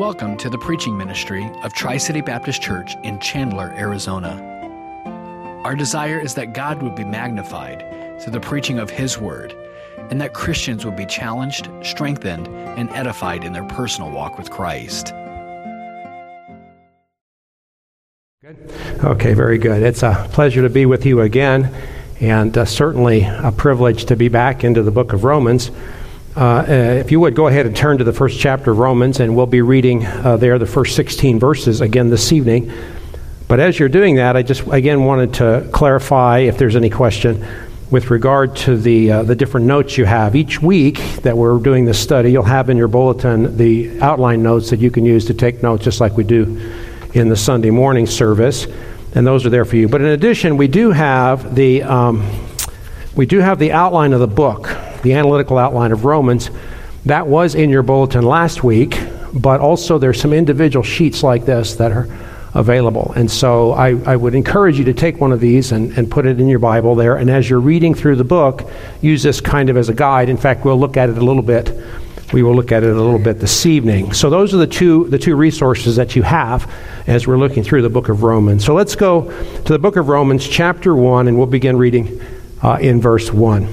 Welcome to the preaching ministry of Tri City Baptist Church in Chandler, Arizona. Our desire is that God would be magnified through the preaching of His Word, and that Christians would be challenged, strengthened, and edified in their personal walk with Christ. Good. Okay, very good. It's a pleasure to be with you again, and uh, certainly a privilege to be back into the book of Romans. Uh, uh, if you would go ahead and turn to the first chapter of Romans, and we'll be reading uh, there the first 16 verses again this evening. But as you're doing that, I just again wanted to clarify if there's any question with regard to the uh, the different notes you have. Each week that we're doing this study, you'll have in your bulletin the outline notes that you can use to take notes, just like we do in the Sunday morning service, and those are there for you. But in addition, we do have the um, we do have the outline of the book the analytical outline of Romans. That was in your bulletin last week, but also there's some individual sheets like this that are available. And so I, I would encourage you to take one of these and, and put it in your Bible there. And as you're reading through the book, use this kind of as a guide. In fact, we'll look at it a little bit. We will look at it a little bit this evening. So those are the two the two resources that you have as we're looking through the book of Romans. So let's go to the book of Romans, chapter one, and we'll begin reading uh, in verse one.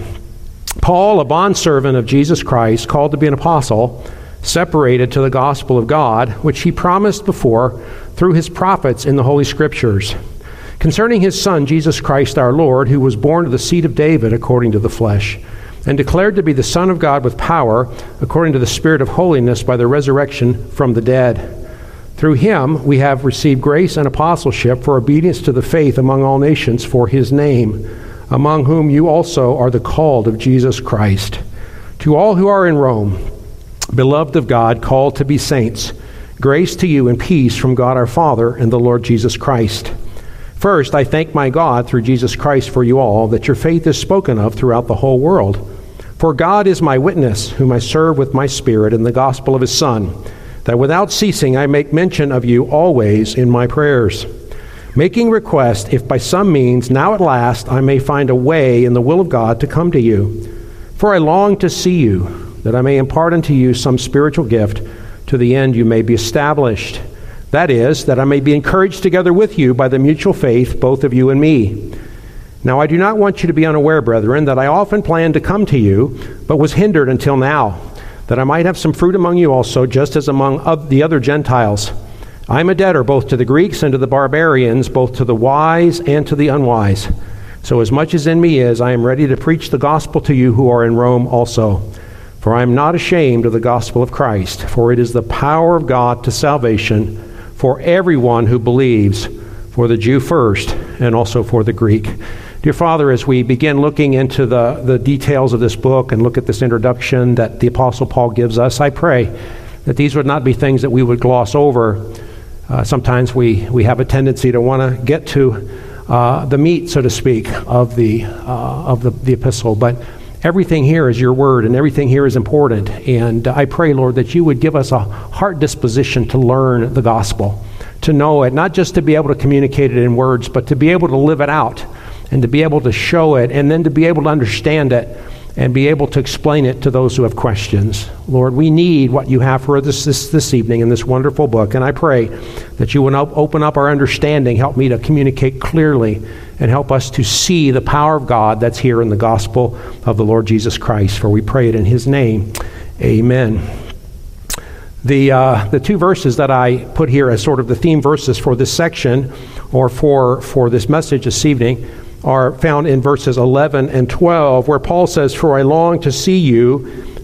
Paul, a bondservant of Jesus Christ, called to be an apostle, separated to the gospel of God, which he promised before through his prophets in the Holy Scriptures, concerning his Son, Jesus Christ our Lord, who was born of the seed of David according to the flesh, and declared to be the Son of God with power, according to the Spirit of holiness, by the resurrection from the dead. Through him we have received grace and apostleship for obedience to the faith among all nations for his name among whom you also are the called of Jesus Christ. To all who are in Rome, beloved of God, called to be saints, grace to you and peace from God our Father and the Lord Jesus Christ. First, I thank my God through Jesus Christ for you all that your faith is spoken of throughout the whole world. For God is my witness, whom I serve with my Spirit in the gospel of his Son, that without ceasing I make mention of you always in my prayers making request if by some means, now at last, I may find a way in the will of God to come to you. For I long to see you, that I may impart unto you some spiritual gift, to the end you may be established. That is, that I may be encouraged together with you by the mutual faith, both of you and me. Now I do not want you to be unaware, brethren, that I often planned to come to you, but was hindered until now, that I might have some fruit among you also, just as among the other Gentiles. I am a debtor both to the Greeks and to the barbarians, both to the wise and to the unwise. So, as much as in me is, I am ready to preach the gospel to you who are in Rome also. For I am not ashamed of the gospel of Christ, for it is the power of God to salvation for everyone who believes, for the Jew first, and also for the Greek. Dear Father, as we begin looking into the, the details of this book and look at this introduction that the Apostle Paul gives us, I pray that these would not be things that we would gloss over uh, sometimes we, we have a tendency to want to get to uh, the meat, so to speak, of the, uh, of the, the epistle. But everything here is your word, and everything here is important. And I pray, Lord, that you would give us a heart disposition to learn the gospel, to know it, not just to be able to communicate it in words, but to be able to live it out and to be able to show it and then to be able to understand it and be able to explain it to those who have questions. Lord, we need what you have for us this, this, evening in this wonderful book, and I pray that you will open up our understanding, help me to communicate clearly, and help us to see the power of God that's here in the gospel of the Lord Jesus Christ. For we pray it in his name. Amen. The, uh, the two verses that I put here as sort of the theme verses for this section or for, for this message this evening are found in verses 11 and 12, where Paul says, For I long to see you,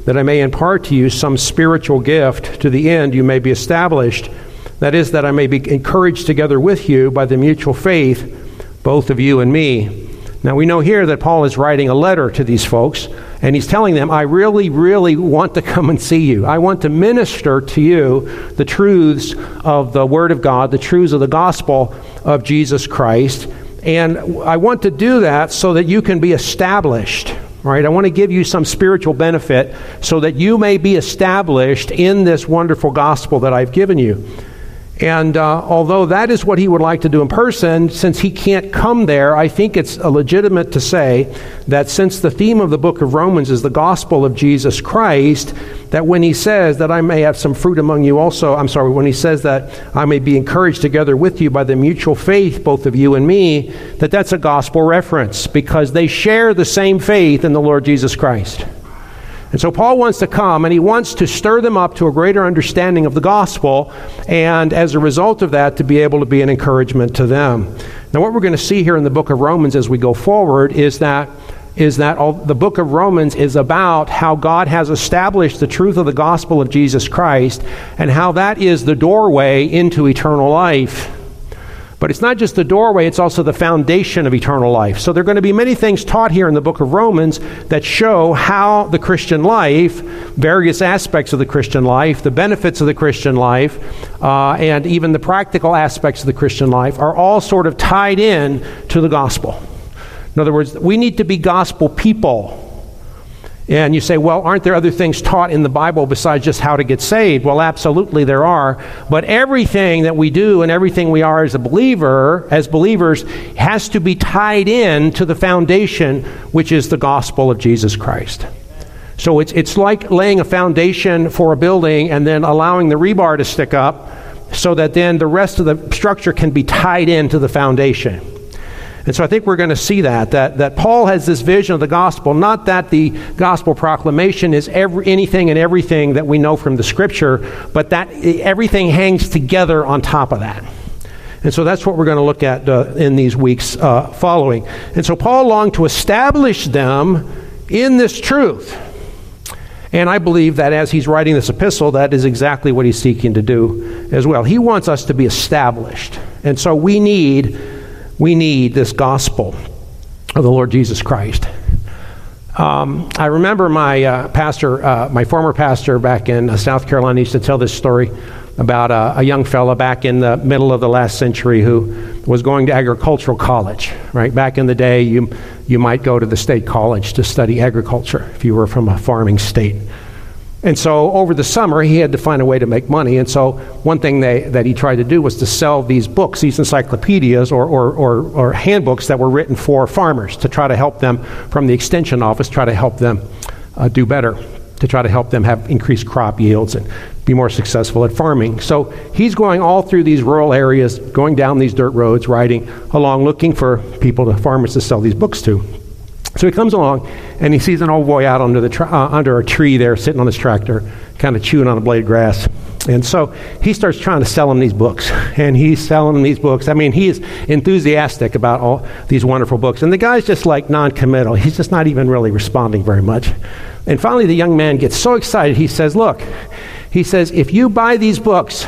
that I may impart to you some spiritual gift, to the end you may be established. That is, that I may be encouraged together with you by the mutual faith, both of you and me. Now, we know here that Paul is writing a letter to these folks, and he's telling them, I really, really want to come and see you. I want to minister to you the truths of the Word of God, the truths of the gospel of Jesus Christ. And I want to do that so that you can be established. Right? I want to give you some spiritual benefit so that you may be established in this wonderful gospel that I've given you. And uh, although that is what he would like to do in person, since he can't come there, I think it's legitimate to say that since the theme of the book of Romans is the gospel of Jesus Christ, that when he says that I may have some fruit among you also, I'm sorry, when he says that I may be encouraged together with you by the mutual faith, both of you and me, that that's a gospel reference because they share the same faith in the Lord Jesus Christ. And so Paul wants to come and he wants to stir them up to a greater understanding of the gospel, and as a result of that, to be able to be an encouragement to them. Now, what we're going to see here in the book of Romans as we go forward is that is that all, the book of Romans is about how God has established the truth of the gospel of Jesus Christ and how that is the doorway into eternal life. But it's not just the doorway, it's also the foundation of eternal life. So there are going to be many things taught here in the book of Romans that show how the Christian life, various aspects of the Christian life, the benefits of the Christian life, uh, and even the practical aspects of the Christian life are all sort of tied in to the gospel. In other words, we need to be gospel people. And you say, well, aren't there other things taught in the Bible besides just how to get saved? Well, absolutely there are. But everything that we do and everything we are as a believer, as believers, has to be tied in to the foundation, which is the gospel of Jesus Christ. So it's, it's like laying a foundation for a building and then allowing the rebar to stick up so that then the rest of the structure can be tied into the foundation. And so I think we're going to see that, that, that Paul has this vision of the gospel, not that the gospel proclamation is every, anything and everything that we know from the scripture, but that everything hangs together on top of that. And so that's what we're going to look at uh, in these weeks uh, following. And so Paul longed to establish them in this truth. And I believe that as he's writing this epistle, that is exactly what he's seeking to do as well. He wants us to be established. And so we need we need this gospel of the Lord Jesus Christ. Um, I remember my uh, pastor, uh, my former pastor back in uh, South Carolina, used to tell this story about uh, a young fellow back in the middle of the last century who was going to agricultural college. Right back in the day, you you might go to the state college to study agriculture if you were from a farming state. And so over the summer, he had to find a way to make money. And so one thing they, that he tried to do was to sell these books, these encyclopedias or, or, or, or, handbooks that were written for farmers to try to help them from the extension office, try to help them uh, do better, to try to help them have increased crop yields and be more successful at farming. So he's going all through these rural areas, going down these dirt roads, riding along, looking for people, to farmers to sell these books to. So he comes along and he sees an old boy out under, the uh, under a tree there, sitting on his tractor, kind of chewing on a blade of grass. And so he starts trying to sell him these books. And he's selling him these books. I mean, he is enthusiastic about all these wonderful books. And the guy's just like non committal. He's just not even really responding very much. And finally, the young man gets so excited, he says, Look, he says, if you buy these books,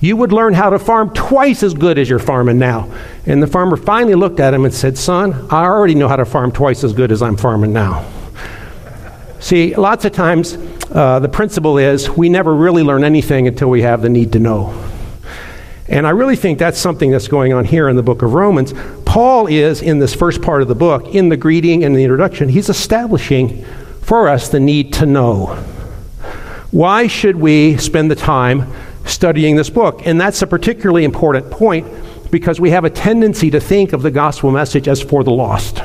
you would learn how to farm twice as good as you're farming now. And the farmer finally looked at him and said, Son, I already know how to farm twice as good as I'm farming now. See, lots of times uh, the principle is we never really learn anything until we have the need to know. And I really think that's something that's going on here in the book of Romans. Paul is, in this first part of the book, in the greeting and the introduction, he's establishing for us the need to know. Why should we spend the time studying this book. And that's a particularly important point because we have a tendency to think of the gospel message as for the lost.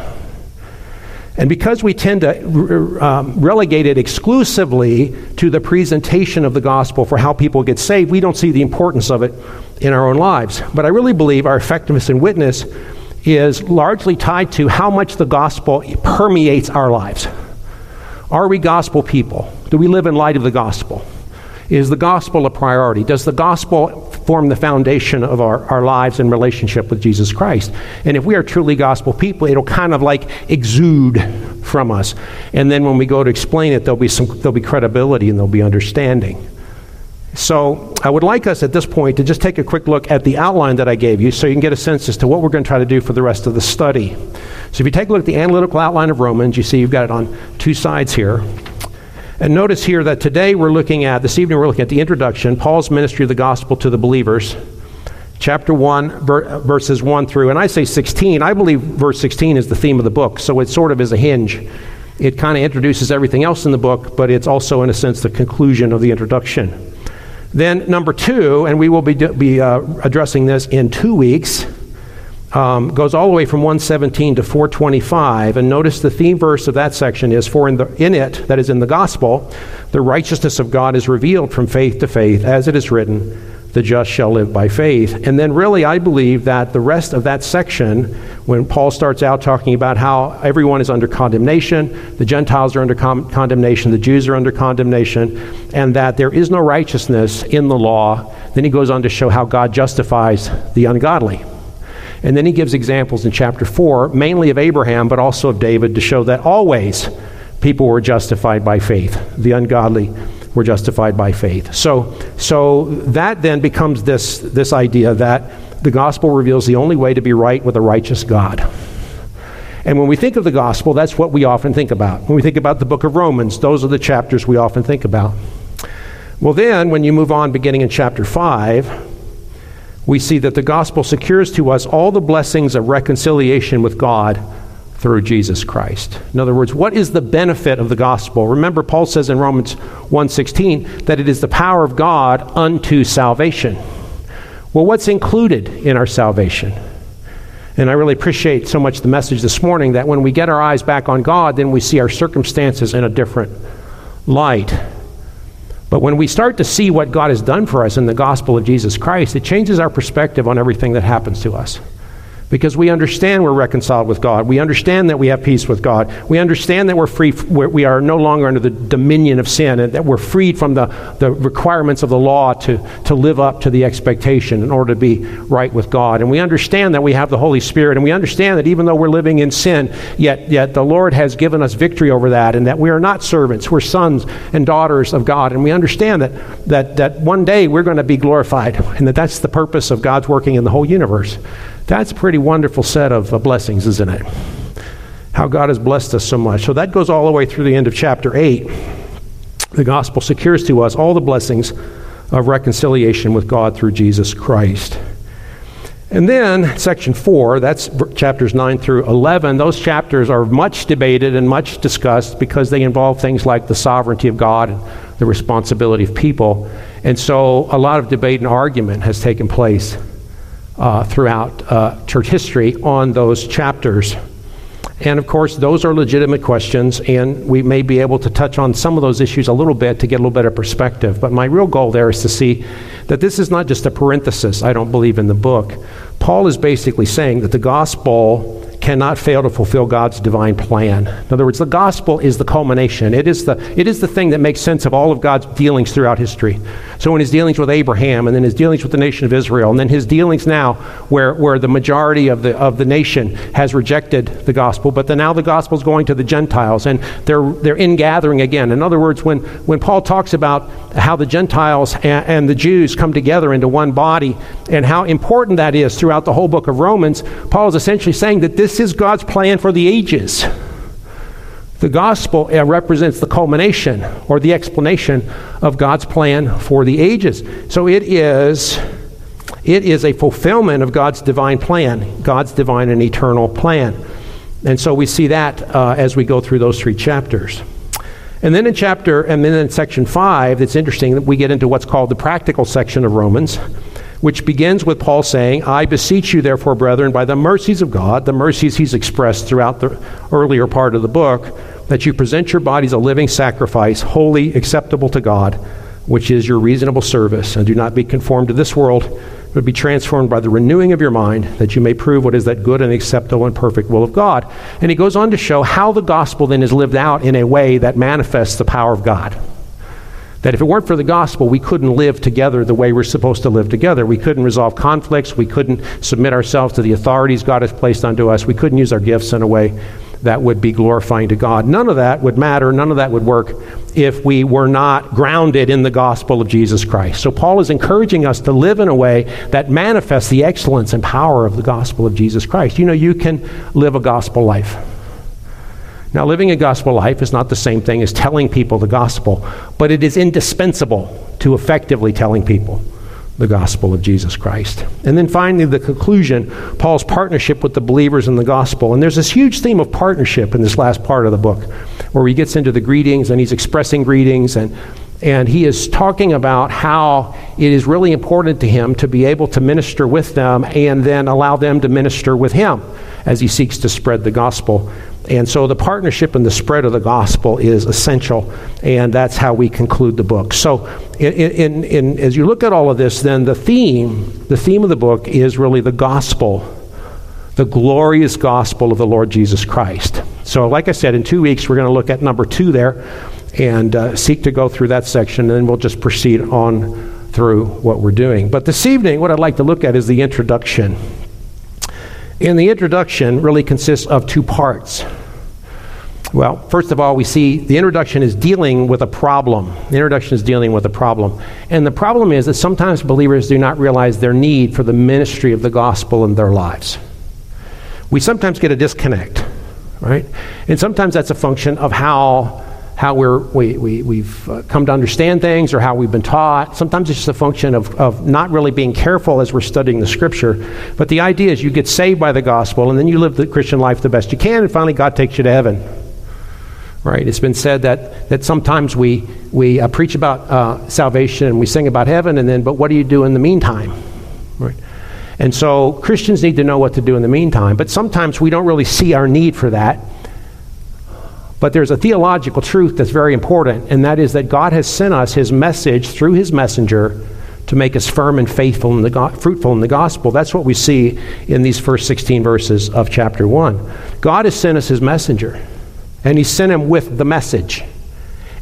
And because we tend to um, relegate it exclusively to the presentation of the gospel for how people get saved, we don't see the importance of it in our own lives. But I really believe our effectiveness in witness is largely tied to how much the gospel permeates our lives. Are we gospel people? Do we live in light of the gospel? Is the gospel a priority? Does the gospel form the foundation of our, our lives and relationship with Jesus Christ? And if we are truly gospel people, it'll kind of like exude from us. And then when we go to explain it, there'll be some there'll be credibility and there'll be understanding. So I would like us at this point to just take a quick look at the outline that I gave you so you can get a sense as to what we're going to try to do for the rest of the study. So if you take a look at the analytical outline of Romans, you see you've got it on two sides here. And notice here that today we're looking at, this evening we're looking at the introduction, Paul's ministry of the gospel to the believers, chapter 1, ver- verses 1 through, and I say 16. I believe verse 16 is the theme of the book, so it sort of is a hinge. It kind of introduces everything else in the book, but it's also, in a sense, the conclusion of the introduction. Then, number two, and we will be, be uh, addressing this in two weeks, um, goes all the way from 117 to 425. And notice the theme verse of that section is For in, the, in it, that is in the gospel, the righteousness of God is revealed from faith to faith, as it is written, the just shall live by faith. And then, really, I believe that the rest of that section, when Paul starts out talking about how everyone is under condemnation, the Gentiles are under con- condemnation, the Jews are under condemnation, and that there is no righteousness in the law, then he goes on to show how God justifies the ungodly. And then he gives examples in chapter 4, mainly of Abraham, but also of David, to show that always people were justified by faith. The ungodly were justified by faith. So, so that then becomes this, this idea that the gospel reveals the only way to be right with a righteous God. And when we think of the gospel, that's what we often think about. When we think about the book of Romans, those are the chapters we often think about. Well, then, when you move on, beginning in chapter 5, we see that the gospel secures to us all the blessings of reconciliation with God through Jesus Christ. In other words, what is the benefit of the gospel? Remember Paul says in Romans 1:16 that it is the power of God unto salvation. Well, what's included in our salvation? And I really appreciate so much the message this morning that when we get our eyes back on God, then we see our circumstances in a different light. But when we start to see what God has done for us in the gospel of Jesus Christ, it changes our perspective on everything that happens to us because we understand we're reconciled with God. We understand that we have peace with God. We understand that we're free, we are no longer under the dominion of sin, and that we're freed from the, the requirements of the law to, to live up to the expectation in order to be right with God. And we understand that we have the Holy Spirit, and we understand that even though we're living in sin, yet, yet the Lord has given us victory over that, and that we are not servants, we're sons and daughters of God. And we understand that, that, that one day we're going to be glorified, and that that's the purpose of God's working in the whole universe. That's a pretty wonderful set of uh, blessings, isn't it? How God has blessed us so much. So that goes all the way through the end of chapter 8. The gospel secures to us all the blessings of reconciliation with God through Jesus Christ. And then, section 4, that's chapters 9 through 11, those chapters are much debated and much discussed because they involve things like the sovereignty of God and the responsibility of people. And so, a lot of debate and argument has taken place uh, throughout uh, church history on those chapters. And of course, those are legitimate questions, and we may be able to touch on some of those issues a little bit to get a little better perspective. But my real goal there is to see that this is not just a parenthesis, I don't believe, in the book. Paul is basically saying that the gospel cannot fail to fulfill God's divine plan. In other words, the gospel is the culmination. It is the, it is the thing that makes sense of all of God's dealings throughout history. So, in his dealings with Abraham, and then his dealings with the nation of Israel, and then his dealings now, where, where the majority of the, of the nation has rejected the gospel, but then now the gospel is going to the Gentiles, and they're, they're in gathering again. In other words, when, when Paul talks about how the Gentiles and, and the Jews come together into one body, and how important that is throughout the whole book of Romans, Paul is essentially saying that this this is God's plan for the ages. The gospel uh, represents the culmination or the explanation of God's plan for the ages. So it is it is a fulfillment of God's divine plan, God's divine and eternal plan. And so we see that uh, as we go through those three chapters. And then in chapter, and then in section five, it's interesting that we get into what's called the practical section of Romans which begins with Paul saying, I beseech you, therefore, brethren, by the mercies of God, the mercies he's expressed throughout the earlier part of the book, that you present your bodies a living sacrifice, holy, acceptable to God, which is your reasonable service. And do not be conformed to this world, but be transformed by the renewing of your mind, that you may prove what is that good and acceptable and perfect will of God. And he goes on to show how the gospel then is lived out in a way that manifests the power of God. That if it weren't for the gospel, we couldn't live together the way we're supposed to live together. We couldn't resolve conflicts. We couldn't submit ourselves to the authorities God has placed unto us. We couldn't use our gifts in a way that would be glorifying to God. None of that would matter. None of that would work if we were not grounded in the gospel of Jesus Christ. So Paul is encouraging us to live in a way that manifests the excellence and power of the gospel of Jesus Christ. You know, you can live a gospel life. Now, living a gospel life is not the same thing as telling people the gospel, but it is indispensable to effectively telling people the gospel of Jesus Christ. And then finally, the conclusion Paul's partnership with the believers in the gospel. And there's this huge theme of partnership in this last part of the book, where he gets into the greetings and he's expressing greetings and And he is talking about how it is really important to him to be able to minister with them and then allow them to minister with him as he seeks to spread the gospel. And so the partnership and the spread of the gospel is essential, and that's how we conclude the book. So, in, in, in, as you look at all of this, then the theme, the theme of the book is really the gospel, the glorious gospel of the Lord Jesus Christ. So, like I said, in two weeks we're going to look at number two there and uh, seek to go through that section, and then we'll just proceed on through what we're doing. But this evening, what I'd like to look at is the introduction. And the introduction really consists of two parts. Well, first of all, we see the introduction is dealing with a problem. The introduction is dealing with a problem. And the problem is that sometimes believers do not realize their need for the ministry of the gospel in their lives. We sometimes get a disconnect, right? And sometimes that's a function of how how we're, we, we, we've uh, come to understand things or how we've been taught. Sometimes it's just a function of, of not really being careful as we're studying the scripture. But the idea is you get saved by the gospel and then you live the Christian life the best you can, and finally God takes you to heaven. Right? It's been said that, that sometimes we, we uh, preach about uh, salvation and we sing about heaven, and then, but what do you do in the meantime? Right? And so Christians need to know what to do in the meantime, but sometimes we don't really see our need for that but there's a theological truth that's very important, and that is that God has sent us His message through His messenger to make us firm and faithful and go- fruitful in the gospel. That's what we see in these first 16 verses of chapter 1. God has sent us His messenger, and He sent Him with the message.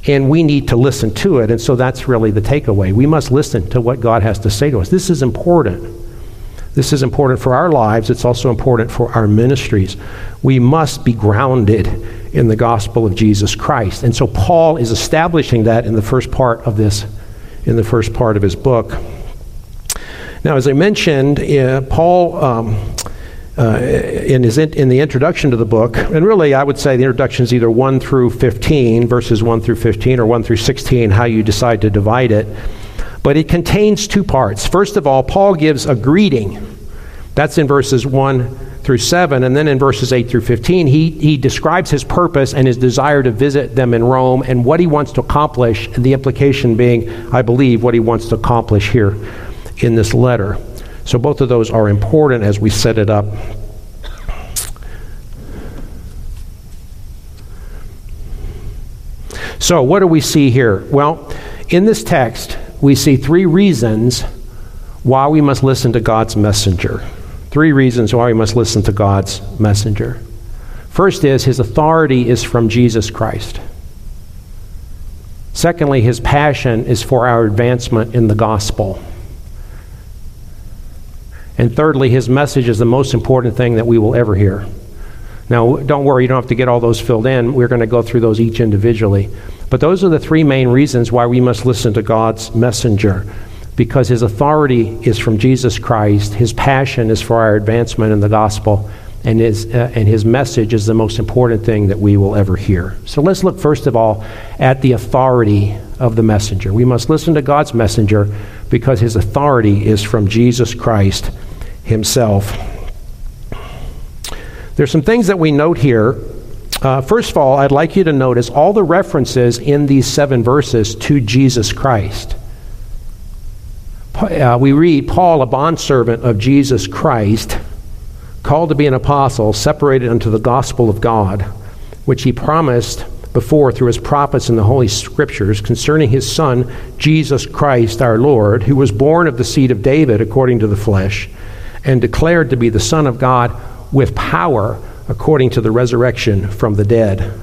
And we need to listen to it. And so that's really the takeaway. We must listen to what God has to say to us. This is important. This is important for our lives. It's also important for our ministries. We must be grounded in the gospel of Jesus Christ. And so Paul is establishing that in the first part of this, in the first part of his book. Now, as I mentioned, uh, Paul, um, uh, in, his in, in the introduction to the book, and really I would say the introduction is either 1 through 15, verses 1 through 15, or 1 through 16, how you decide to divide it. But it contains two parts. First of all, Paul gives a greeting. That's in verses 1 through 7. And then in verses 8 through 15, he, he describes his purpose and his desire to visit them in Rome and what he wants to accomplish, and the implication being, I believe, what he wants to accomplish here in this letter. So both of those are important as we set it up. So, what do we see here? Well, in this text, we see three reasons why we must listen to God's messenger. Three reasons why we must listen to God's messenger. First is his authority is from Jesus Christ. Secondly, his passion is for our advancement in the gospel. And thirdly, his message is the most important thing that we will ever hear. Now, don't worry, you don't have to get all those filled in. We're going to go through those each individually. But those are the three main reasons why we must listen to God's messenger because his authority is from Jesus Christ, his passion is for our advancement in the gospel, and his, uh, and his message is the most important thing that we will ever hear. So let's look first of all at the authority of the messenger. We must listen to God's messenger because his authority is from Jesus Christ himself. There's some things that we note here. Uh, first of all, I'd like you to notice all the references in these seven verses to Jesus Christ uh, we read Paul, a bondservant of Jesus Christ, called to be an apostle, separated unto the gospel of God, which he promised before through his prophets in the Holy Scriptures concerning his Son, Jesus Christ our Lord, who was born of the seed of David according to the flesh, and declared to be the Son of God with power according to the resurrection from the dead.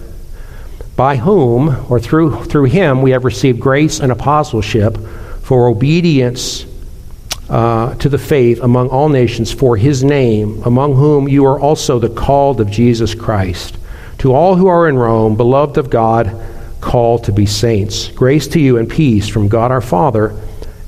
By whom, or through, through him, we have received grace and apostleship for obedience uh, to the faith among all nations for his name, among whom you are also the called of Jesus Christ. To all who are in Rome, beloved of God, called to be saints. Grace to you and peace from God our Father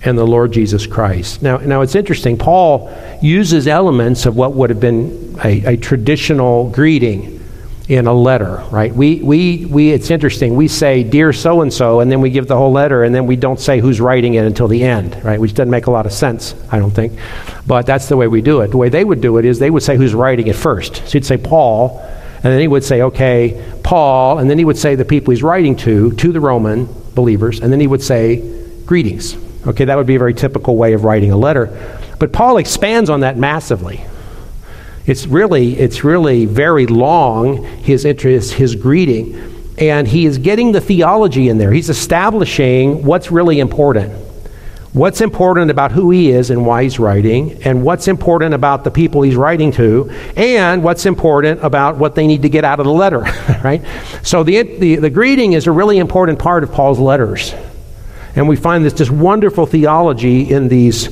and the Lord Jesus Christ. Now, now it's interesting. Paul uses elements of what would have been a, a traditional greeting in a letter, right? We, we, we, it's interesting. We say, Dear so and so, and then we give the whole letter, and then we don't say who's writing it until the end, right? Which doesn't make a lot of sense, I don't think. But that's the way we do it. The way they would do it is they would say who's writing it first. So he'd say Paul, and then he would say, Okay, Paul, and then he would say the people he's writing to, to the Roman, believers, and then he would say, Greetings. Okay, that would be a very typical way of writing a letter. But Paul expands on that massively. It's really, it's really very long, his interest, his greeting. And he is getting the theology in there. He's establishing what's really important. What's important about who he is and why he's writing, and what's important about the people he's writing to, and what's important about what they need to get out of the letter, right? So the, the, the greeting is a really important part of Paul's letters. And we find this just wonderful theology in these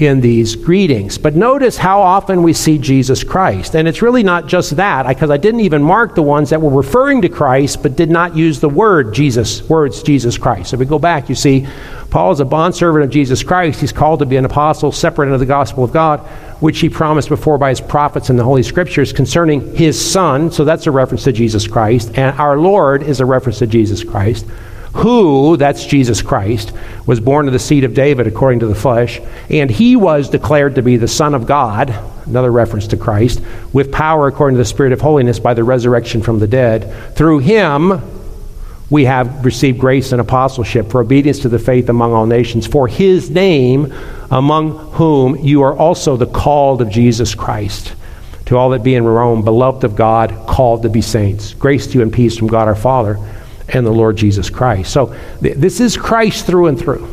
in these greetings. But notice how often we see Jesus Christ. And it's really not just that, because I didn't even mark the ones that were referring to Christ but did not use the word Jesus, words Jesus Christ. So If we go back, you see, Paul is a bondservant of Jesus Christ. He's called to be an apostle, separate unto the gospel of God, which he promised before by his prophets in the Holy Scriptures concerning his Son. So that's a reference to Jesus Christ. And our Lord is a reference to Jesus Christ who, that's Jesus Christ, was born of the seed of David according to the flesh, and he was declared to be the Son of God, another reference to Christ, with power according to the Spirit of holiness by the resurrection from the dead. Through him, we have received grace and apostleship for obedience to the faith among all nations, for his name, among whom you are also the called of Jesus Christ. To all that be in Rome, beloved of God, called to be saints. Grace to you and peace from God our Father and the Lord Jesus Christ. So th- this is Christ through and through.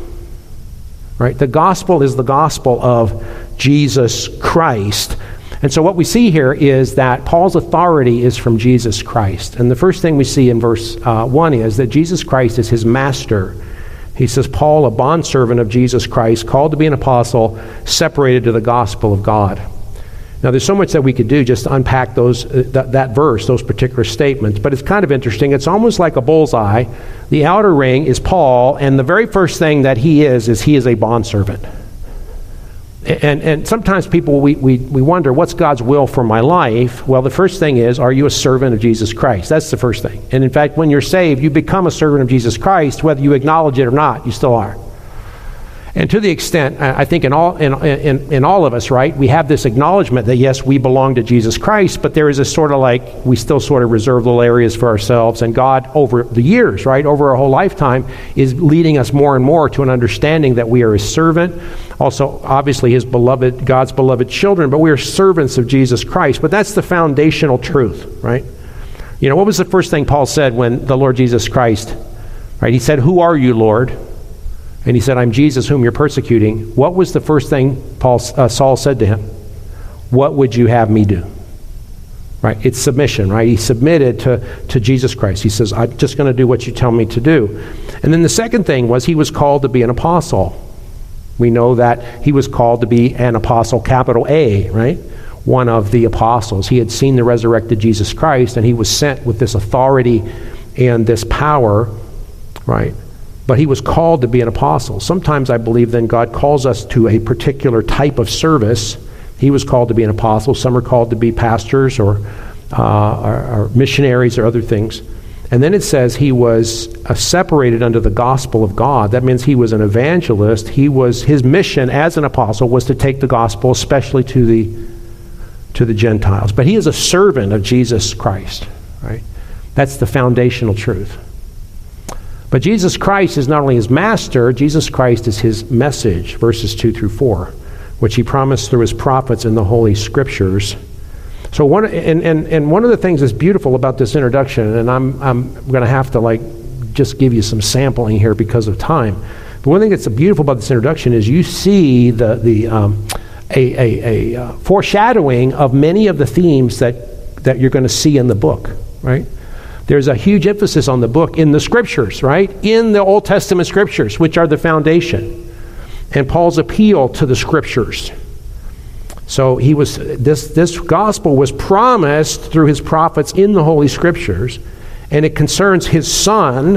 Right? The gospel is the gospel of Jesus Christ. And so what we see here is that Paul's authority is from Jesus Christ. And the first thing we see in verse uh, 1 is that Jesus Christ is his master. He says, Paul, a bondservant of Jesus Christ, called to be an apostle, separated to the gospel of God. Now, there's so much that we could do just to unpack those, uh, th- that verse, those particular statements, but it's kind of interesting. It's almost like a bullseye. The outer ring is Paul, and the very first thing that he is, is he is a bondservant. And, and sometimes people, we, we, we wonder, what's God's will for my life? Well, the first thing is, are you a servant of Jesus Christ? That's the first thing. And in fact, when you're saved, you become a servant of Jesus Christ, whether you acknowledge it or not, you still are. And to the extent, I think in all, in, in, in all of us, right, we have this acknowledgement that yes, we belong to Jesus Christ, but there is a sort of like, we still sort of reserve little areas for ourselves. And God, over the years, right, over our whole lifetime, is leading us more and more to an understanding that we are His servant, also, obviously, His beloved, God's beloved children, but we are servants of Jesus Christ. But that's the foundational truth, right? You know, what was the first thing Paul said when the Lord Jesus Christ, right, he said, Who are you, Lord? And he said, I'm Jesus whom you're persecuting, what was the first thing Paul, uh, Saul said to him? What would you have me do? Right? It's submission, right? He submitted to, to Jesus Christ. He says, I'm just going to do what you tell me to do. And then the second thing was he was called to be an apostle. We know that he was called to be an apostle, capital A, right? One of the apostles. He had seen the resurrected Jesus Christ, and he was sent with this authority and this power, right? But he was called to be an apostle. Sometimes I believe then God calls us to a particular type of service. He was called to be an apostle. Some are called to be pastors or, uh, or, or missionaries or other things. And then it says he was uh, separated under the gospel of God. That means he was an evangelist. He was his mission as an apostle was to take the gospel, especially to the to the Gentiles. But he is a servant of Jesus Christ. Right? That's the foundational truth. But Jesus Christ is not only his master, Jesus Christ is his message, verses 2 through 4, which he promised through his prophets in the Holy Scriptures. So one and, and, and one of the things that's beautiful about this introduction, and I'm I'm gonna have to like just give you some sampling here because of time. But one thing that's beautiful about this introduction is you see the the um, a, a, a uh, foreshadowing of many of the themes that that you're going to see in the book, right? There's a huge emphasis on the book in the scriptures, right? In the Old Testament scriptures, which are the foundation. And Paul's appeal to the scriptures. So he was this this gospel was promised through his prophets in the Holy Scriptures, and it concerns his son.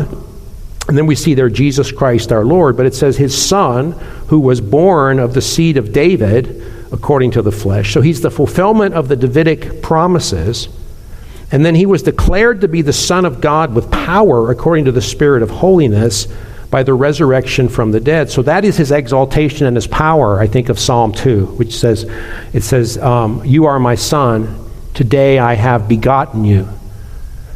And then we see there Jesus Christ our Lord, but it says his son, who was born of the seed of David according to the flesh. So he's the fulfillment of the Davidic promises. And then he was declared to be the Son of God with power according to the Spirit of holiness by the resurrection from the dead. So that is his exaltation and his power, I think, of Psalm 2, which says, it says, um, You are my son, today I have begotten you.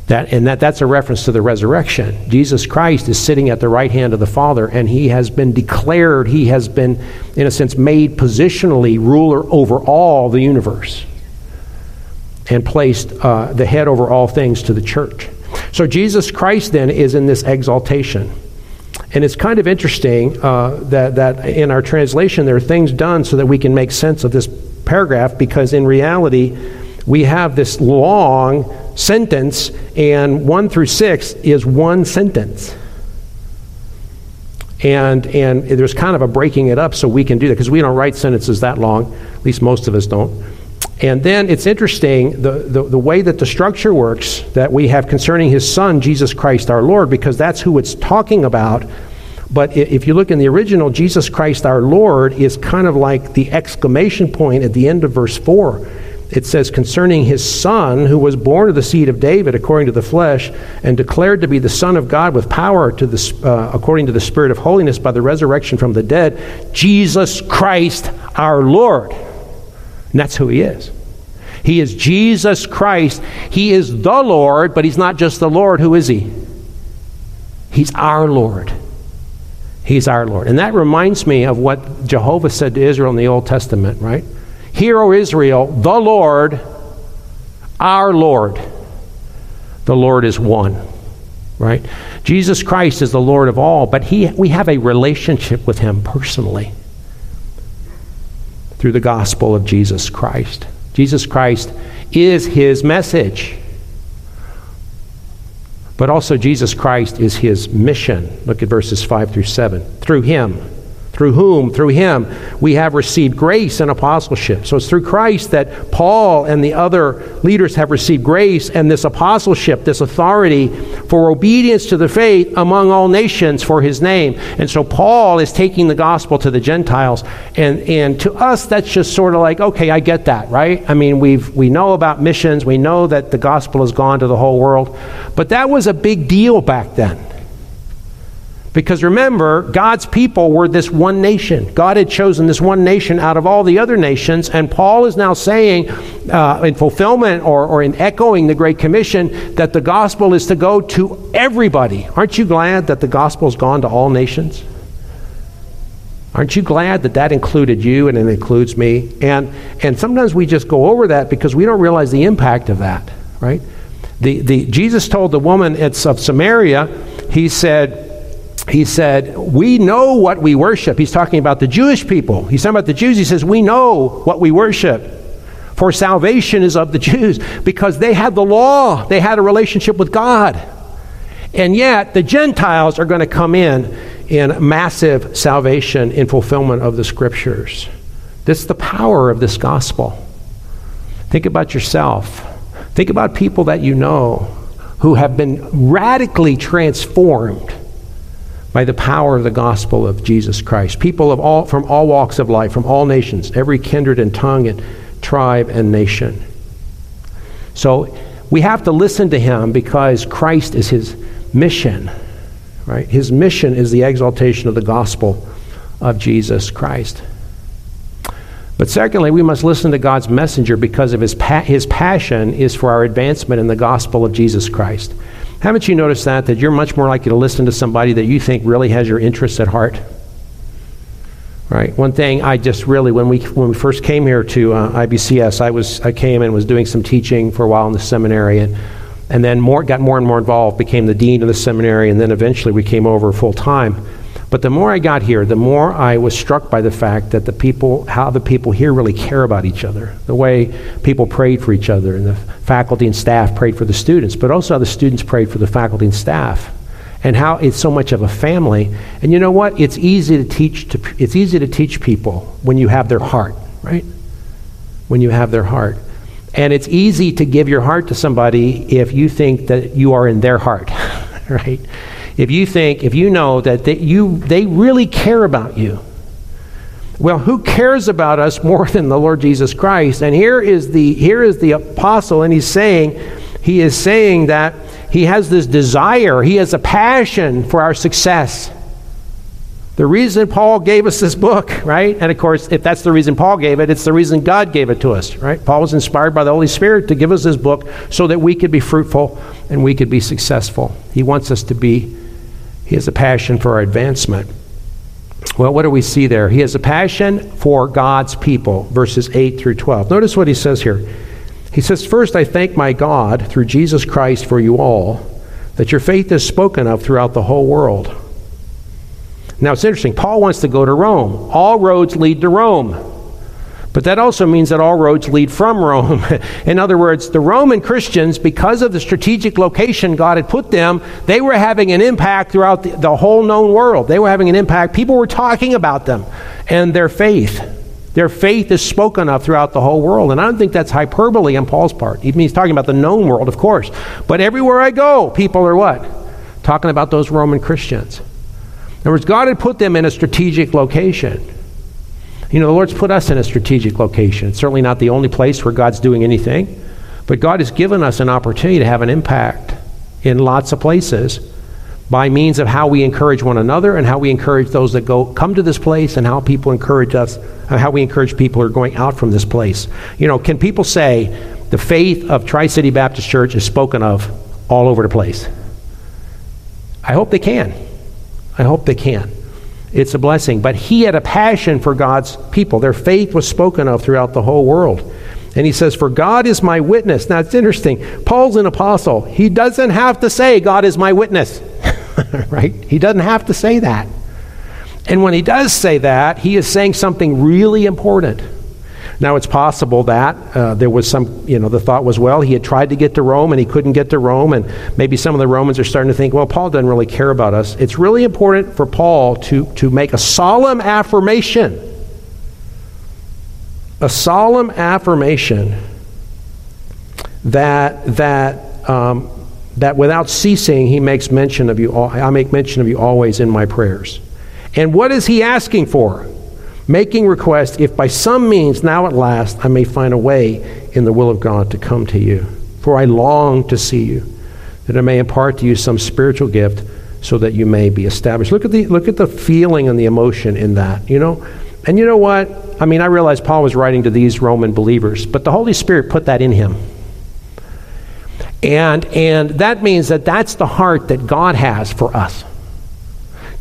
That, and that, that's a reference to the resurrection. Jesus Christ is sitting at the right hand of the Father, and he has been declared, he has been, in a sense, made positionally ruler over all the universe and placed uh, the head over all things to the church. So Jesus Christ then is in this exaltation. And it's kind of interesting uh, that, that in our translation there are things done so that we can make sense of this paragraph because in reality we have this long sentence, and 1 through 6 is one sentence. And, and there's kind of a breaking it up so we can do that because we don't write sentences that long, at least most of us don't. And then it's interesting the, the, the, way that the structure works that we have concerning his son, Jesus Christ our Lord, because that's who it's talking about. But if you look in the original, Jesus Christ our Lord is kind of like the exclamation point at the end of verse 4 it says, concerning his son, who was born of the seed of David according to the flesh, and declared to be the Son of God with power to the, uh, according to the Spirit of holiness by the resurrection from the dead, Jesus Christ our Lord. And that's who he is. He is Jesus Christ. He is the Lord, but he's not just the Lord. Who is he? He's our Lord. He's our Lord. And that reminds me of what Jehovah said to Israel in the Old Testament, right? Hear, O Israel, the Lord, our Lord. The Lord is one, right? Jesus Christ is the Lord of all, but he, we have a relationship with him personally through the gospel of Jesus Christ. Jesus Christ is his message. But also, Jesus Christ is his mission. Look at verses 5 through 7. Through him, through whom, through him, we have received grace and apostleship. So it's through Christ that Paul and the other leaders have received grace and this apostleship, this authority for obedience to the faith among all nations for his name. And so Paul is taking the gospel to the Gentiles. And, and to us, that's just sort of like, okay, I get that, right? I mean, we've, we know about missions, we know that the gospel has gone to the whole world. But that was a big deal back then. Because remember, God's people were this one nation. God had chosen this one nation out of all the other nations, and Paul is now saying, uh, in fulfillment or, or in echoing the Great Commission, that the gospel is to go to everybody. Aren't you glad that the gospel has gone to all nations? Aren't you glad that that included you and it includes me? And, and sometimes we just go over that because we don't realize the impact of that, right? The, the, Jesus told the woman it's of Samaria, he said, he said, We know what we worship. He's talking about the Jewish people. He's talking about the Jews. He says, We know what we worship. For salvation is of the Jews because they had the law, they had a relationship with God. And yet, the Gentiles are going to come in in massive salvation in fulfillment of the scriptures. This is the power of this gospel. Think about yourself. Think about people that you know who have been radically transformed by the power of the gospel of Jesus Christ. People of all, from all walks of life, from all nations, every kindred and tongue and tribe and nation. So we have to listen to him because Christ is his mission, right? His mission is the exaltation of the gospel of Jesus Christ. But secondly, we must listen to God's messenger because of his, pa- his passion is for our advancement in the gospel of Jesus Christ. Haven't you noticed that? That you're much more likely to listen to somebody that you think really has your interests at heart? Right. One thing I just really, when we when we first came here to uh, IBCS, I was I came and was doing some teaching for a while in the seminary, and and then more got more and more involved, became the dean of the seminary, and then eventually we came over full time. But the more I got here, the more I was struck by the fact that the people, how the people here really care about each other. The way people prayed for each other, and the faculty and staff prayed for the students, but also how the students prayed for the faculty and staff. And how it's so much of a family. And you know what? It's easy to teach to, it's easy to teach people when you have their heart, right? When you have their heart. And it's easy to give your heart to somebody if you think that you are in their heart, right? If you think, if you know that they, you, they really care about you, well, who cares about us more than the Lord Jesus Christ? And here is the, here is the apostle, and he's saying, he is saying that he has this desire, he has a passion for our success. The reason Paul gave us this book, right? And of course, if that's the reason Paul gave it, it's the reason God gave it to us, right? Paul was inspired by the Holy Spirit to give us this book so that we could be fruitful and we could be successful. He wants us to be, he has a passion for our advancement. Well, what do we see there? He has a passion for God's people, verses 8 through 12. Notice what he says here. He says, First, I thank my God through Jesus Christ for you all, that your faith is spoken of throughout the whole world. Now, it's interesting. Paul wants to go to Rome. All roads lead to Rome. But that also means that all roads lead from Rome. In other words, the Roman Christians, because of the strategic location God had put them, they were having an impact throughout the, the whole known world. They were having an impact. People were talking about them and their faith. Their faith is spoken of throughout the whole world. And I don't think that's hyperbole on Paul's part. He's talking about the known world, of course. But everywhere I go, people are what? Talking about those Roman Christians. In other words, God had put them in a strategic location. You know, the Lord's put us in a strategic location. It's certainly not the only place where God's doing anything, but God has given us an opportunity to have an impact in lots of places by means of how we encourage one another and how we encourage those that go come to this place and how people encourage us and how we encourage people who are going out from this place. You know, can people say the faith of Tri-City Baptist Church is spoken of all over the place? I hope they can. I hope they can it's a blessing. But he had a passion for God's people. Their faith was spoken of throughout the whole world. And he says, For God is my witness. Now it's interesting. Paul's an apostle. He doesn't have to say, God is my witness. right? He doesn't have to say that. And when he does say that, he is saying something really important. Now, it's possible that uh, there was some, you know, the thought was, well, he had tried to get to Rome and he couldn't get to Rome, and maybe some of the Romans are starting to think, well, Paul doesn't really care about us. It's really important for Paul to, to make a solemn affirmation, a solemn affirmation that, that, um, that without ceasing, he makes mention of you, all, I make mention of you always in my prayers. And what is he asking for? Making request if by some means now at last I may find a way in the will of God to come to you. For I long to see you, that I may impart to you some spiritual gift so that you may be established. Look at the look at the feeling and the emotion in that, you know? And you know what? I mean, I realize Paul was writing to these Roman believers, but the Holy Spirit put that in him. And and that means that that's the heart that God has for us.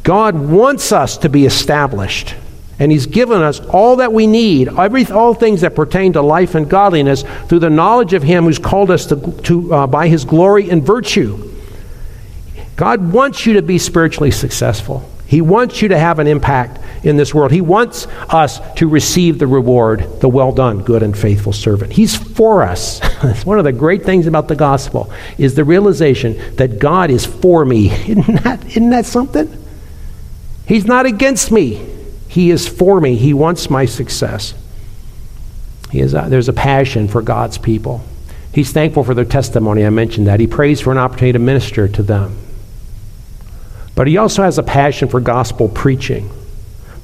God wants us to be established. And He's given us all that we need, every, all things that pertain to life and godliness, through the knowledge of Him who's called us to, to uh, by His glory and virtue. God wants you to be spiritually successful. He wants you to have an impact in this world. He wants us to receive the reward, the well done, good and faithful servant. He's for us. one of the great things about the gospel is the realization that God is for me. Isn't that, isn't that something? He's not against me. He is for me. He wants my success. He is, uh, there's a passion for God's people. He's thankful for their testimony. I mentioned that. He prays for an opportunity to minister to them. But he also has a passion for gospel preaching.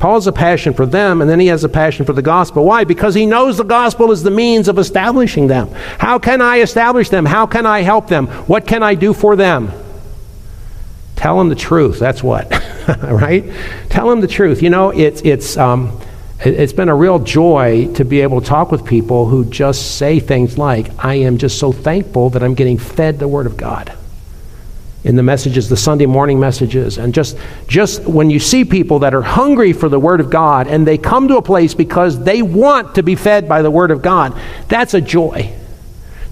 Paul has a passion for them, and then he has a passion for the gospel. Why? Because he knows the gospel is the means of establishing them. How can I establish them? How can I help them? What can I do for them? Tell them the truth. That's what. right? Tell them the truth. You know, it's, it's, um, it's been a real joy to be able to talk with people who just say things like, I am just so thankful that I'm getting fed the Word of God in the messages, the Sunday morning messages. And just, just when you see people that are hungry for the Word of God and they come to a place because they want to be fed by the Word of God, that's a joy.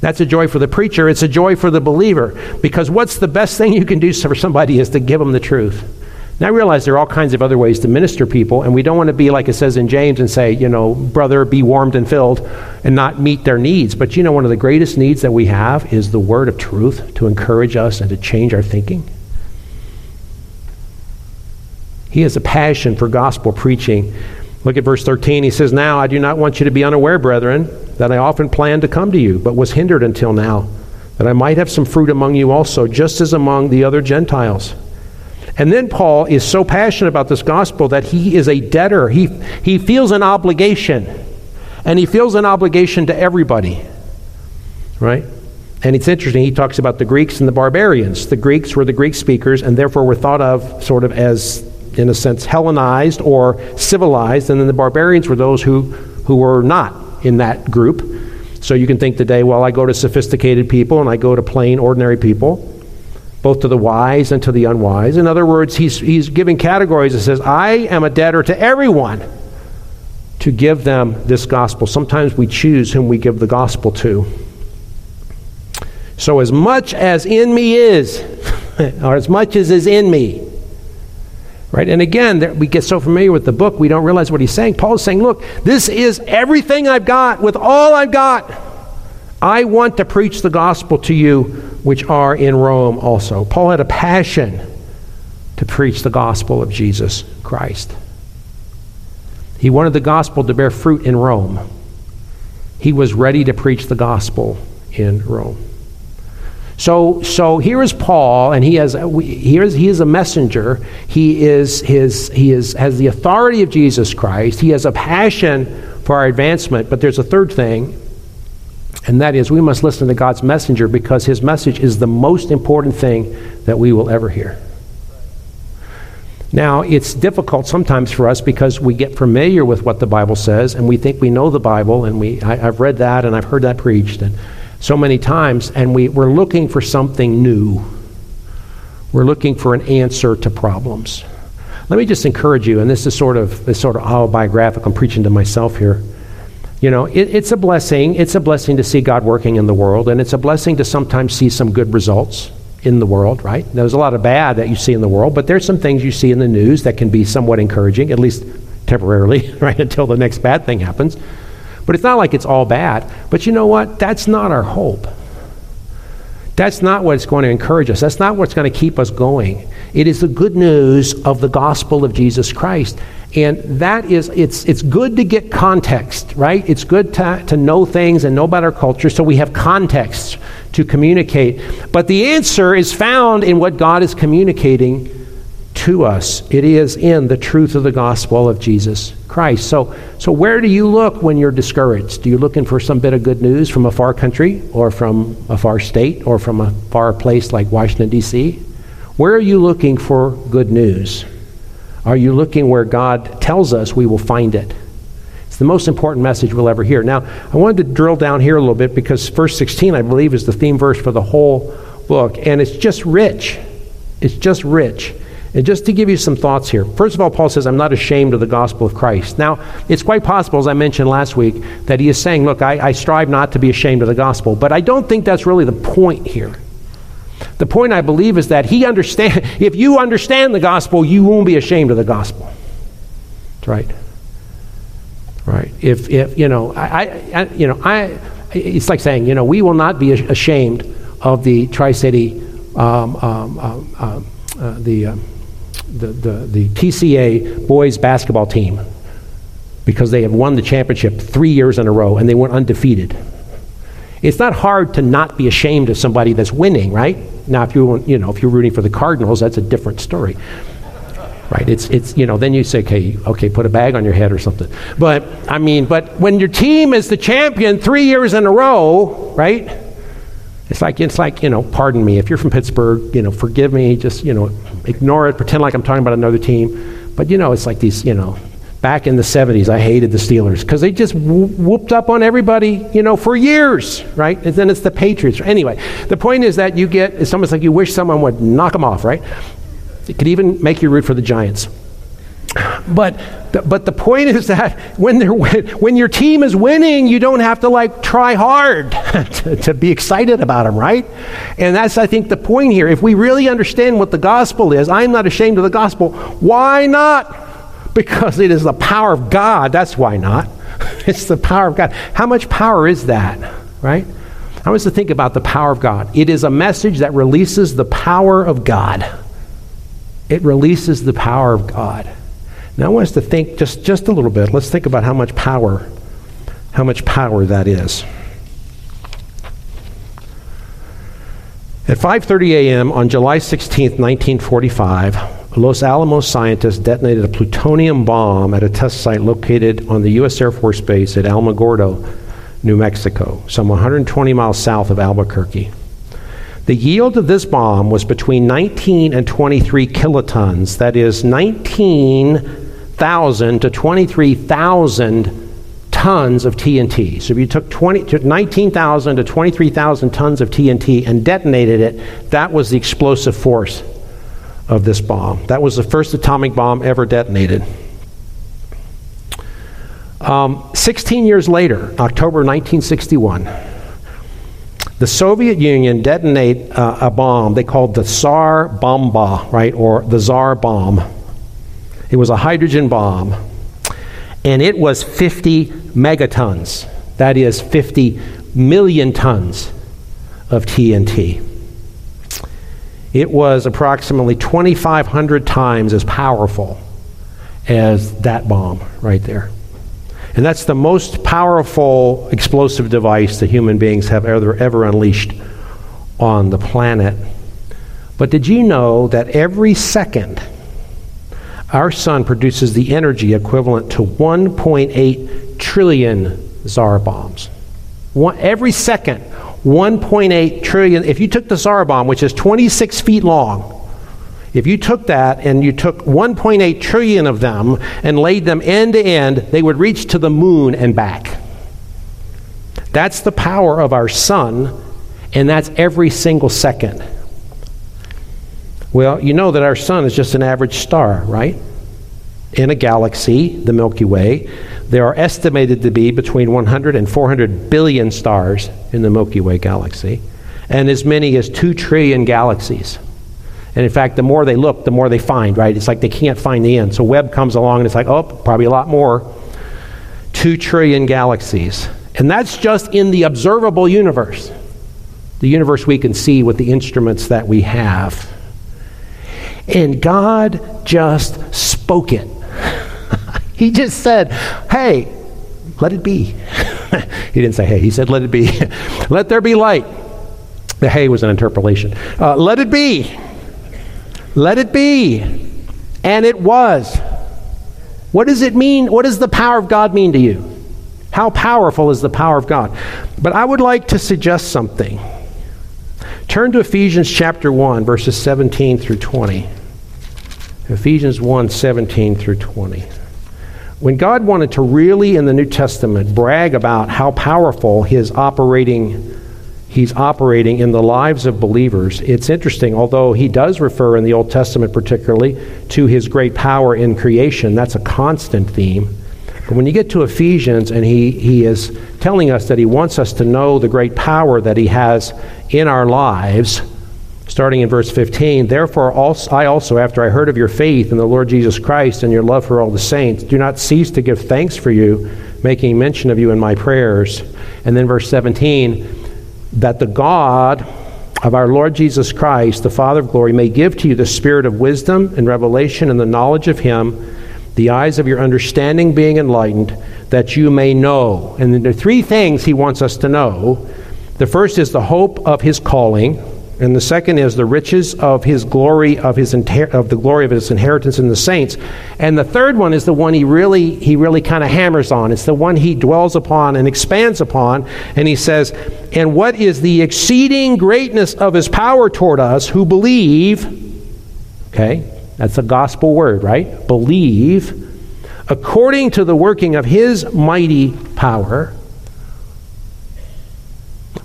That's a joy for the preacher. It's a joy for the believer. Because what's the best thing you can do for somebody is to give them the truth. Now, I realize there are all kinds of other ways to minister people, and we don't want to be like it says in James and say, you know, brother, be warmed and filled, and not meet their needs. But you know, one of the greatest needs that we have is the word of truth to encourage us and to change our thinking. He has a passion for gospel preaching. Look at verse 13. He says, Now I do not want you to be unaware, brethren, that I often planned to come to you, but was hindered until now, that I might have some fruit among you also, just as among the other Gentiles. And then Paul is so passionate about this gospel that he is a debtor. He, he feels an obligation. And he feels an obligation to everybody. Right? And it's interesting, he talks about the Greeks and the barbarians. The Greeks were the Greek speakers and therefore were thought of sort of as in a sense, Hellenized or civilized, and then the barbarians were those who, who were not in that group. So you can think today, well, I go to sophisticated people and I go to plain, ordinary people, both to the wise and to the unwise. In other words, he's, he's giving categories that says, I am a debtor to everyone to give them this gospel. Sometimes we choose whom we give the gospel to. So, as much as in me is, or as much as is in me, right? And again, we get so familiar with the book, we don't realize what he's saying. Paul is saying, Look, this is everything I've got, with all I've got. I want to preach the gospel to you, which are in Rome also. Paul had a passion to preach the gospel of Jesus Christ. He wanted the gospel to bear fruit in Rome. He was ready to preach the gospel in Rome. So, so here is Paul, and he has here is, he is a messenger. He is his he is has the authority of Jesus Christ. He has a passion for our advancement. But there's a third thing, and that is we must listen to God's messenger because his message is the most important thing that we will ever hear. Now, it's difficult sometimes for us because we get familiar with what the Bible says and we think we know the Bible, and we, I, have read that and I've heard that preached and so many times, and we, we're looking for something new. We're looking for an answer to problems. Let me just encourage you, and this is sort of this sort of autobiographical. I'm preaching to myself here. You know, it, it's a blessing. It's a blessing to see God working in the world, and it's a blessing to sometimes see some good results in the world, right? There's a lot of bad that you see in the world, but there's some things you see in the news that can be somewhat encouraging, at least temporarily, right, until the next bad thing happens. But it's not like it's all bad. But you know what? That's not our hope. That's not what's going to encourage us. That's not what's going to keep us going. It is the good news of the gospel of Jesus Christ. And that is, it's, it's good to get context, right? It's good to, to know things and know about our culture so we have context to communicate. But the answer is found in what God is communicating to us. It is in the truth of the gospel of Jesus Christ. So, so where do you look when you're discouraged? Do you looking for some bit of good news from a far country or from a far state or from a far place like Washington, D.C.? Where are you looking for good news? Are you looking where God tells us we will find it? It's the most important message we'll ever hear. Now, I wanted to drill down here a little bit because verse 16, I believe, is the theme verse for the whole book, and it's just rich. It's just rich. And just to give you some thoughts here, first of all, Paul says, I'm not ashamed of the gospel of Christ. Now, it's quite possible, as I mentioned last week, that he is saying, Look, I, I strive not to be ashamed of the gospel, but I don't think that's really the point here. The point I believe is that he understand if you understand the gospel, you won't be ashamed of the gospel. That's right. Right. If if you know, I, I you know, I it's like saying, you know, we will not be ashamed of the Tri City, um, um, um, um uh, the, um, the, the the TCA boys basketball team, because they have won the championship three years in a row and they went undefeated. It's not hard to not be ashamed of somebody that's winning, right? Now, if you you know if you're rooting for the Cardinals, that's a different story, right? It's it's you know then you say okay okay put a bag on your head or something. But I mean, but when your team is the champion three years in a row, right? It's like it's like you know, pardon me if you're from Pittsburgh, you know, forgive me, just you know, ignore it, pretend like I'm talking about another team. But you know, it's like these you know back in the 70s, I hated the Steelers because they just whooped up on everybody, you know, for years, right? And then it's the Patriots. Anyway, the point is that you get, it's almost like you wish someone would knock them off, right? It could even make you root for the Giants. But, but the point is that when, they're, when your team is winning, you don't have to like try hard to, to be excited about them, right? And that's, I think, the point here. If we really understand what the gospel is, I'm not ashamed of the gospel. Why not? Because it is the power of God. That's why not. It's the power of God. How much power is that, right? I want us to think about the power of God. It is a message that releases the power of God. It releases the power of God. Now I want us to think just, just a little bit. Let's think about how much power, how much power that is. At 5:30 a.m. on July 16, 1945, Los Alamos scientists detonated a plutonium bomb at a test site located on the U.S. Air Force Base at Alamogordo, New Mexico, some 120 miles south of Albuquerque. The yield of this bomb was between 19 and 23 kilotons. That is 19,000 to 23,000 tons of TNT. So if you took 20, 19,000 to 23,000 tons of TNT and detonated it, that was the explosive force of this bomb. That was the first atomic bomb ever detonated. Um, 16 years later, October 1961, the Soviet Union detonate uh, a bomb they called the Tsar Bomba, right, or the Tsar bomb. It was a hydrogen bomb, and it was 50 megatons. That is 50 million tons of TNT. It was approximately 2,500 times as powerful as that bomb right there. And that's the most powerful explosive device that human beings have ever, ever unleashed on the planet. But did you know that every second our sun produces the energy equivalent to 1.8 trillion Tsar bombs? One, every second, 1.8 trillion. If you took the Tsar bomb, which is 26 feet long, if you took that and you took 1.8 trillion of them and laid them end to end, they would reach to the moon and back. That's the power of our sun, and that's every single second. Well, you know that our sun is just an average star, right? In a galaxy, the Milky Way, there are estimated to be between 100 and 400 billion stars in the Milky Way galaxy, and as many as 2 trillion galaxies. And in fact, the more they look, the more they find, right? It's like they can't find the end. So Webb comes along and it's like, oh, probably a lot more. Two trillion galaxies. And that's just in the observable universe, the universe we can see with the instruments that we have. And God just spoke it. he just said, hey, let it be. he didn't say hey, he said, let it be. let there be light. The hey was an interpolation. Uh, let it be. Let it be. And it was. What does it mean? What does the power of God mean to you? How powerful is the power of God? But I would like to suggest something. Turn to Ephesians chapter 1, verses 17 through 20. Ephesians 1 17 through 20. When God wanted to really, in the New Testament, brag about how powerful his operating he's operating in the lives of believers. It's interesting, although he does refer in the Old Testament particularly to his great power in creation, that's a constant theme. But when you get to Ephesians and he, he is telling us that he wants us to know the great power that he has in our lives, starting in verse 15, therefore also, I also, after I heard of your faith in the Lord Jesus Christ and your love for all the saints, do not cease to give thanks for you, making mention of you in my prayers. And then verse 17, that the God of our Lord Jesus Christ, the Father of glory, may give to you the spirit of wisdom and revelation and the knowledge of Him, the eyes of your understanding being enlightened, that you may know. And there are three things He wants us to know. The first is the hope of His calling and the second is the riches of his glory of his inter- of the glory of his inheritance in the saints. And the third one is the one he really he really kind of hammers on. It's the one he dwells upon and expands upon. And he says and what is the exceeding greatness of his power toward us who believe okay that's a gospel word right? Believe according to the working of his mighty power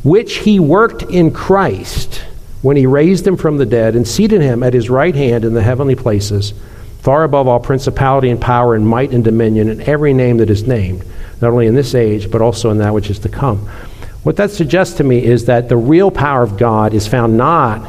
which he worked in Christ when he raised him from the dead and seated him at his right hand in the heavenly places, far above all principality and power and might and dominion and every name that is named, not only in this age, but also in that which is to come. What that suggests to me is that the real power of God is found not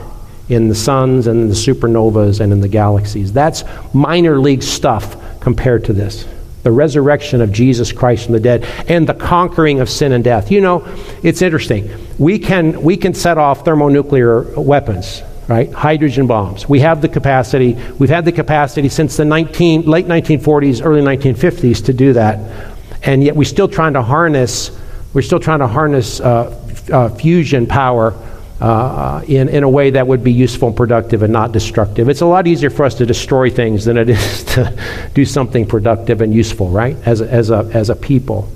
in the suns and the supernovas and in the galaxies. That's minor league stuff compared to this the resurrection of Jesus Christ from the dead, and the conquering of sin and death. You know, it's interesting. We can, we can set off thermonuclear weapons, right? Hydrogen bombs. We have the capacity. We've had the capacity since the 19, late 1940s, early 1950s to do that. And yet we're still trying to harness, we're still trying to harness uh, uh, fusion power uh, in, in a way that would be useful and productive and not destructive. It's a lot easier for us to destroy things than it is to do something productive and useful, right, as a, as a, as a people.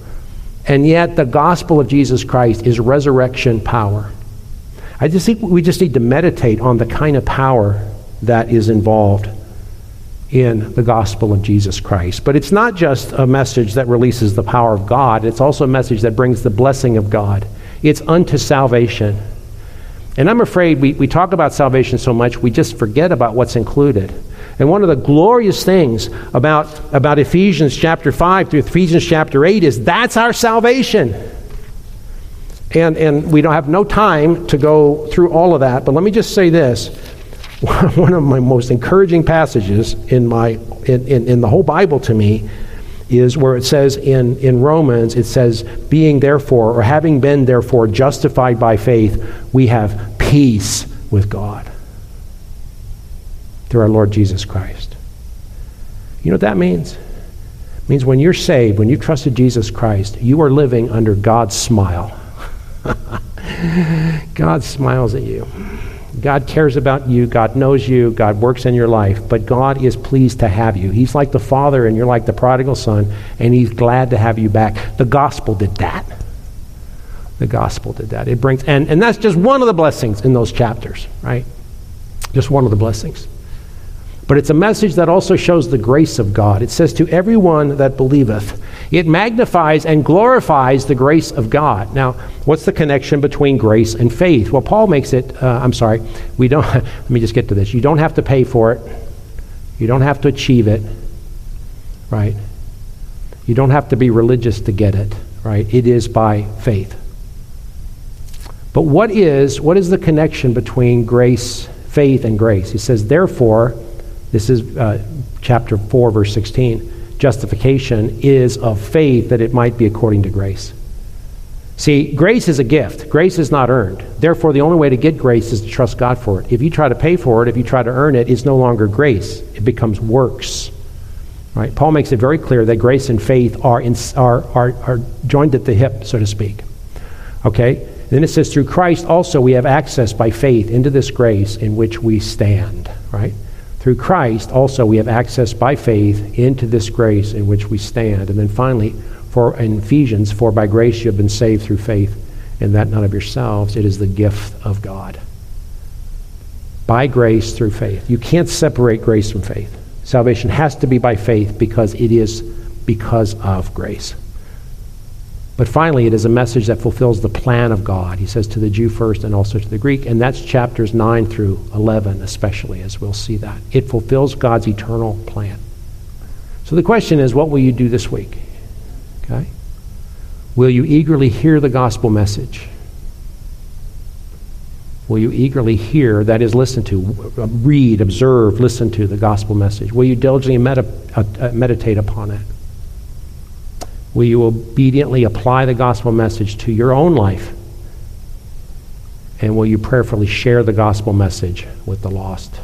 And yet, the gospel of Jesus Christ is resurrection power. I just think we just need to meditate on the kind of power that is involved in the gospel of Jesus Christ. But it's not just a message that releases the power of God, it's also a message that brings the blessing of God. It's unto salvation. And I'm afraid we, we talk about salvation so much, we just forget about what's included. And one of the glorious things about, about Ephesians chapter 5 through Ephesians chapter 8 is that's our salvation. And, and we don't have no time to go through all of that, but let me just say this. One of my most encouraging passages in, my, in, in, in the whole Bible to me is where it says in, in Romans, it says, being therefore, or having been therefore justified by faith, we have peace with God through our Lord Jesus Christ. You know what that means? It means when you're saved, when you've trusted Jesus Christ, you are living under God's smile. God smiles at you. God cares about you. God knows you. God works in your life. But God is pleased to have you. He's like the father, and you're like the prodigal son, and He's glad to have you back. The gospel did that. The gospel did that. It brings, and, and that's just one of the blessings in those chapters, right? Just one of the blessings. But it's a message that also shows the grace of God. It says, To everyone that believeth, it magnifies and glorifies the grace of God. Now, what's the connection between grace and faith? Well, Paul makes it, uh, I'm sorry, we don't, let me just get to this. You don't have to pay for it, you don't have to achieve it, right? You don't have to be religious to get it, right? It is by faith. But what is, what is the connection between grace, faith, and grace? He says, therefore, this is uh, chapter 4, verse 16. Justification is of faith that it might be according to grace. See, grace is a gift. Grace is not earned. Therefore, the only way to get grace is to trust God for it. If you try to pay for it, if you try to earn it, it's no longer grace. It becomes works. Right? Paul makes it very clear that grace and faith are, in, are, are, are joined at the hip, so to speak. Okay? Then it says, through Christ also we have access by faith into this grace in which we stand. Right? Through Christ also we have access by faith into this grace in which we stand. And then finally, for in Ephesians, for by grace you have been saved through faith, and that not of yourselves, it is the gift of God. By grace through faith. You can't separate grace from faith. Salvation has to be by faith because it is because of grace. But finally, it is a message that fulfills the plan of God. He says to the Jew first and also to the Greek, and that's chapters 9 through 11, especially, as we'll see that. It fulfills God's eternal plan. So the question is, what will you do this week? Okay? Will you eagerly hear the gospel message? Will you eagerly hear, that is, listen to, read, observe, listen to the gospel message? Will you diligently med- uh, uh, meditate upon it? Will you obediently apply the gospel message to your own life? And will you prayerfully share the gospel message with the lost?